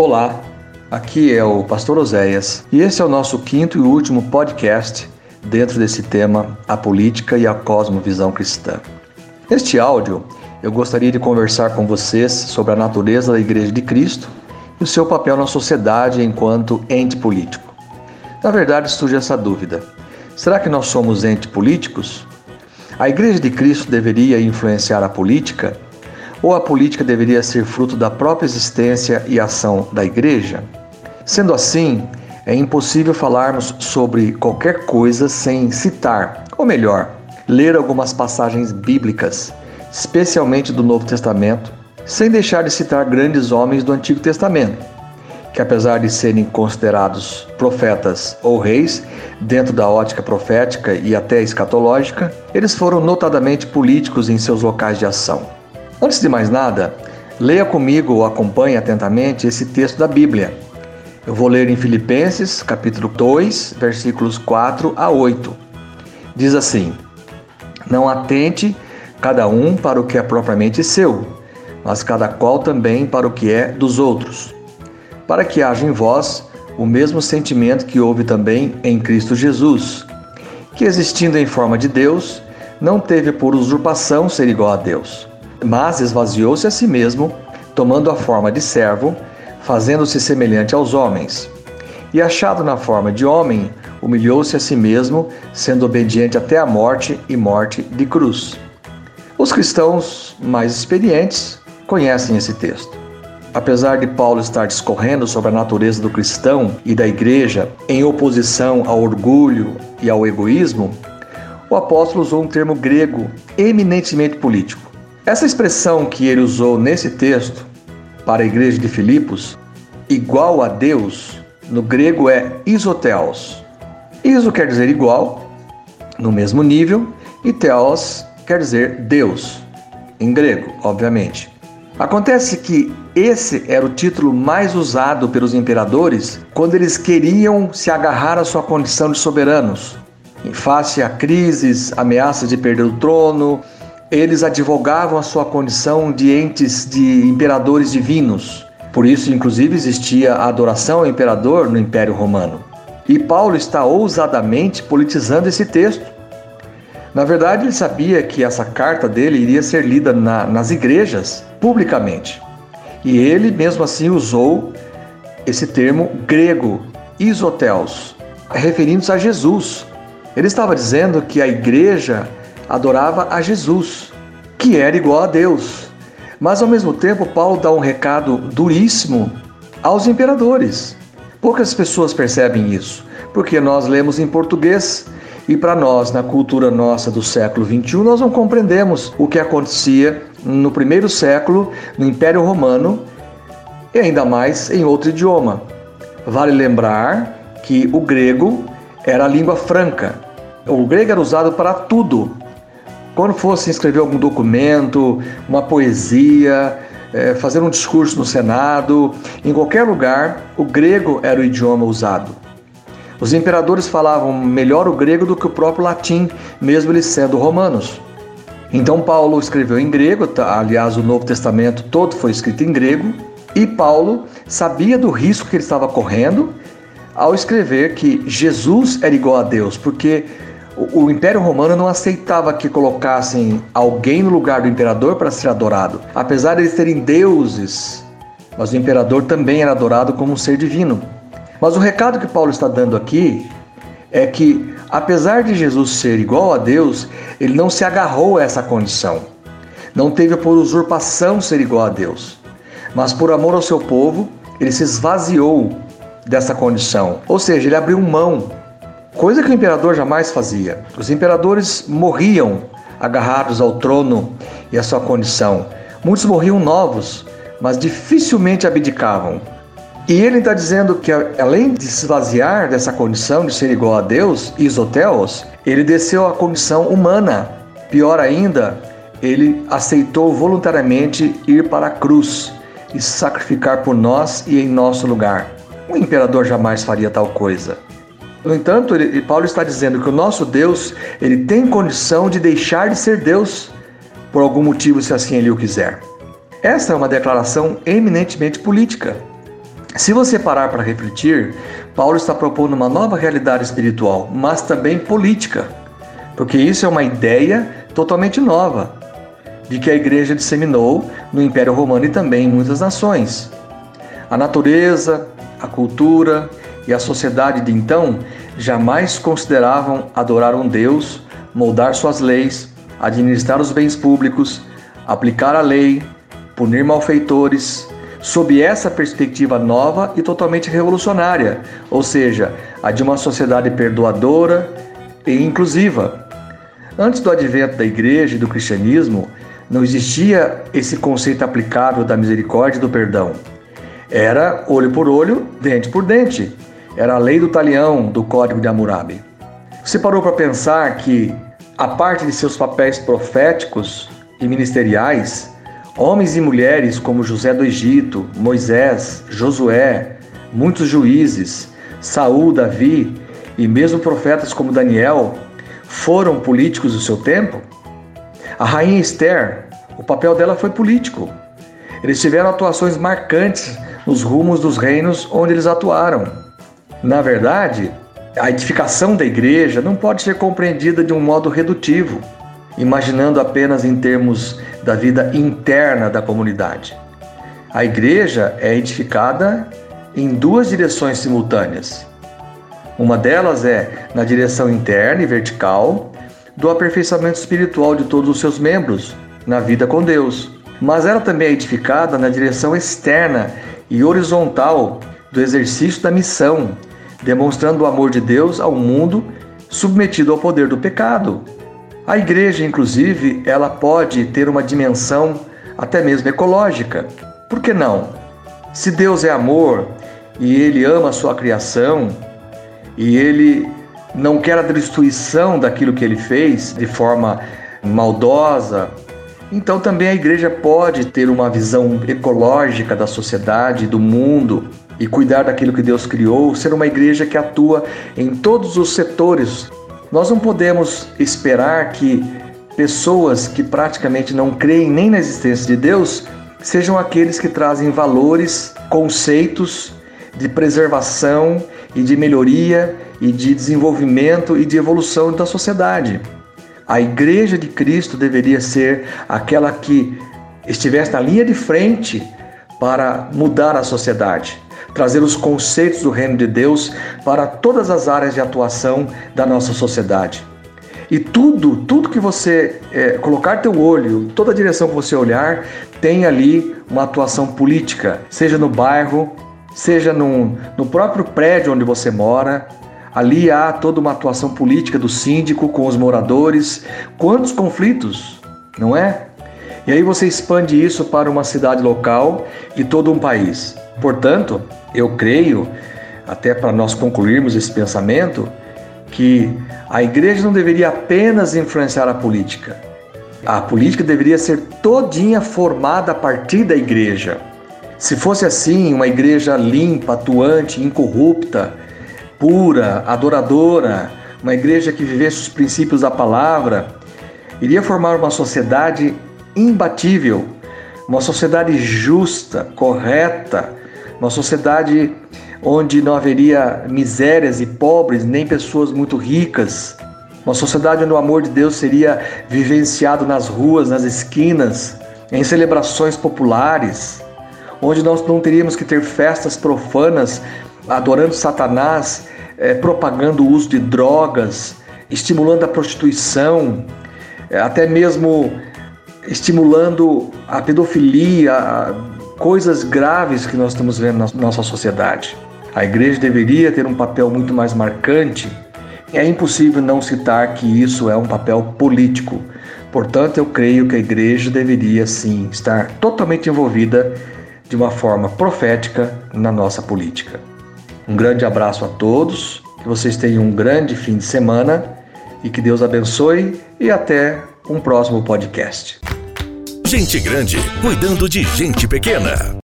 Olá, aqui é o Pastor Oséias e esse é o nosso quinto e último podcast dentro desse tema, a política e a cosmovisão cristã. Neste áudio, eu gostaria de conversar com vocês sobre a natureza da Igreja de Cristo e o seu papel na sociedade enquanto ente político. Na verdade, surge essa dúvida: será que nós somos entes políticos? A Igreja de Cristo deveria influenciar a política? Ou a política deveria ser fruto da própria existência e ação da igreja? Sendo assim, é impossível falarmos sobre qualquer coisa sem citar, ou melhor, ler algumas passagens bíblicas, especialmente do Novo Testamento, sem deixar de citar grandes homens do Antigo Testamento, que apesar de serem considerados profetas ou reis, dentro da ótica profética e até escatológica, eles foram notadamente políticos em seus locais de ação. Antes de mais nada, leia comigo ou acompanhe atentamente esse texto da Bíblia. Eu vou ler em Filipenses, capítulo 2, versículos 4 a 8. Diz assim: Não atente cada um para o que é propriamente seu, mas cada qual também para o que é dos outros, para que haja em vós o mesmo sentimento que houve também em Cristo Jesus, que existindo em forma de Deus, não teve por usurpação ser igual a Deus mas esvaziou-se a si mesmo, tomando a forma de servo, fazendo-se semelhante aos homens. E achado na forma de homem, humilhou-se a si mesmo, sendo obediente até a morte e morte de cruz. Os cristãos mais experientes conhecem esse texto. Apesar de Paulo estar discorrendo sobre a natureza do cristão e da igreja em oposição ao orgulho e ao egoísmo, o apóstolo usou um termo grego eminentemente político. Essa expressão que ele usou nesse texto para a igreja de Filipos, igual a Deus, no grego é isoteos. Iso quer dizer igual, no mesmo nível, e teos quer dizer Deus, em grego, obviamente. Acontece que esse era o título mais usado pelos imperadores quando eles queriam se agarrar à sua condição de soberanos. Em face a crises, ameaças de perder o trono, eles advogavam a sua condição de entes de imperadores divinos. Por isso, inclusive, existia a adoração ao imperador no Império Romano. E Paulo está ousadamente politizando esse texto. Na verdade, ele sabia que essa carta dele iria ser lida na, nas igrejas publicamente. E ele, mesmo assim, usou esse termo grego, isotelos, referindo-se a Jesus. Ele estava dizendo que a igreja adorava a Jesus, que era igual a Deus. Mas ao mesmo tempo, Paulo dá um recado duríssimo aos imperadores. Poucas pessoas percebem isso, porque nós lemos em português e para nós, na cultura nossa do século XXI, nós não compreendemos o que acontecia no primeiro século no Império Romano e ainda mais em outro idioma. Vale lembrar que o grego era a língua franca. O grego era usado para tudo, quando fosse escrever algum documento, uma poesia, é, fazer um discurso no Senado, em qualquer lugar, o grego era o idioma usado. Os imperadores falavam melhor o grego do que o próprio latim, mesmo eles sendo romanos. Então Paulo escreveu em grego, tá, aliás, o Novo Testamento todo foi escrito em grego, e Paulo sabia do risco que ele estava correndo ao escrever que Jesus era igual a Deus, porque o, Império Romano não aceitava que colocassem alguém no lugar do imperador para ser adorado, apesar de eles terem deuses, mas o imperador também era adorado como um ser divino. Mas o recado que Paulo está dando aqui é que, apesar de Jesus ser igual a Deus, ele não se agarrou a essa condição. Não teve por usurpação ser igual a Deus. Mas por amor ao seu povo, ele se esvaziou dessa condição. Ou seja, ele abriu mão coisa que o imperador jamais fazia. Os imperadores morriam agarrados ao trono e à sua condição. Muitos morriam novos, mas dificilmente abdicavam. E ele está dizendo que, além de se esvaziar dessa condição de ser igual a Deus, isoteos, ele desceu à condição humana. Pior ainda, ele aceitou voluntariamente ir para a cruz e sacrificar por nós e em nosso lugar. O imperador jamais faria tal coisa. No entanto, ele, Paulo está dizendo que o nosso Deus, ele tem condição de deixar de ser Deus por algum motivo, se assim ele o quiser. Essa é uma declaração eminentemente política. Se você parar para refletir, Paulo está propondo uma nova realidade espiritual, mas também política, porque isso é uma ideia totalmente nova de que a igreja disseminou no Império Romano e também em muitas nações. A natureza, a cultura e a sociedade de então jamais consideravam adorar um Deus, moldar suas leis, administrar os bens públicos, aplicar a lei, punir malfeitores, sob essa perspectiva nova e totalmente revolucionária, ou seja, a de uma sociedade perdoadora e inclusiva. Antes do advento da igreja e do cristianismo, não existia esse conceito aplicável da misericórdia e do perdão. Era olho por olho, dente por dente. Era a lei do talião do Código de Hammurabi. Você parou para pensar que, a parte de seus papéis proféticos e ministeriais, homens e mulheres como José do Egito, Moisés, Josué, muitos juízes, Saul, Davi e mesmo profetas como Daniel foram políticos do seu tempo? A rainha Esther, o papel dela foi político. Eles tiveram atuações marcantes nos rumos dos reinos onde eles atuaram. Na verdade, a edificação da igreja não pode ser compreendida de um modo redutivo, imaginando apenas em termos da vida interna da comunidade. A igreja é edificada em duas direções simultâneas. Uma delas é na direção interna e vertical, do aperfeiçoamento espiritual de todos os seus membros na vida com Deus. Mas ela também é edificada na direção externa e horizontal do exercício da missão, demonstrando o amor de Deus ao mundo submetido ao poder do pecado. A igreja, inclusive, ela pode ter uma dimensão até mesmo ecológica. Por que não? Se Deus é amor e ele ama a sua criação e ele não quer a destruição daquilo que ele fez de forma maldosa. Então também a igreja pode ter uma visão ecológica da sociedade, do mundo e cuidar daquilo que Deus criou, ser uma igreja que atua em todos os setores. Nós não podemos esperar que pessoas que praticamente não creem nem na existência de Deus sejam aqueles que trazem valores, conceitos de preservação e de melhoria e de desenvolvimento e de evolução da sociedade. A Igreja de Cristo deveria ser aquela que estivesse na linha de frente para mudar a sociedade, trazer os conceitos do reino de Deus para todas as áreas de atuação da nossa sociedade. E tudo, tudo que você é, colocar teu olho, toda direção que você olhar, tem ali uma atuação política, seja no bairro, seja no, no próprio prédio onde você mora. Ali há toda uma atuação política do síndico com os moradores. Quantos conflitos, não é? E aí você expande isso para uma cidade local e todo um país. Portanto, eu creio, até para nós concluirmos esse pensamento, que a igreja não deveria apenas influenciar a política. A política deveria ser todinha formada a partir da igreja. Se fosse assim, uma igreja limpa, atuante, incorrupta, pura, adoradora, uma igreja que vivesse os princípios da palavra, iria formar uma sociedade imbatível, uma sociedade justa, correta, uma sociedade onde não haveria misérias e pobres, nem pessoas muito ricas, uma sociedade onde o amor de Deus seria vivenciado nas ruas, nas esquinas, em celebrações populares, onde nós não teríamos que ter festas profanas adorando Satanás, é, propagando o uso de drogas, estimulando a prostituição, é, até mesmo estimulando a pedofilia, coisas graves que nós estamos vendo na nossa sociedade. A igreja deveria ter um papel muito mais marcante. É impossível não citar que isso é um papel político. Portanto, eu creio que a igreja deveria sim estar totalmente envolvida de uma forma profética na nossa política. Um grande abraço a todos, que vocês tenham um grande fim de semana e que Deus abençoe e até um próximo podcast. Gente grande cuidando de gente pequena.